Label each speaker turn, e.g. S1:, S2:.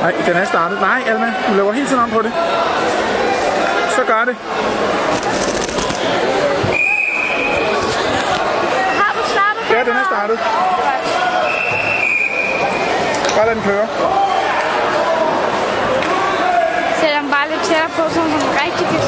S1: Nej, den er startet. Nej, Alma, du laver hele tiden om på det. Så gør det.
S2: Har du startet?
S1: Ja, den er startet. Bare lad den køre.
S2: Sæt den bare lidt tættere på, så hun rigtig kan.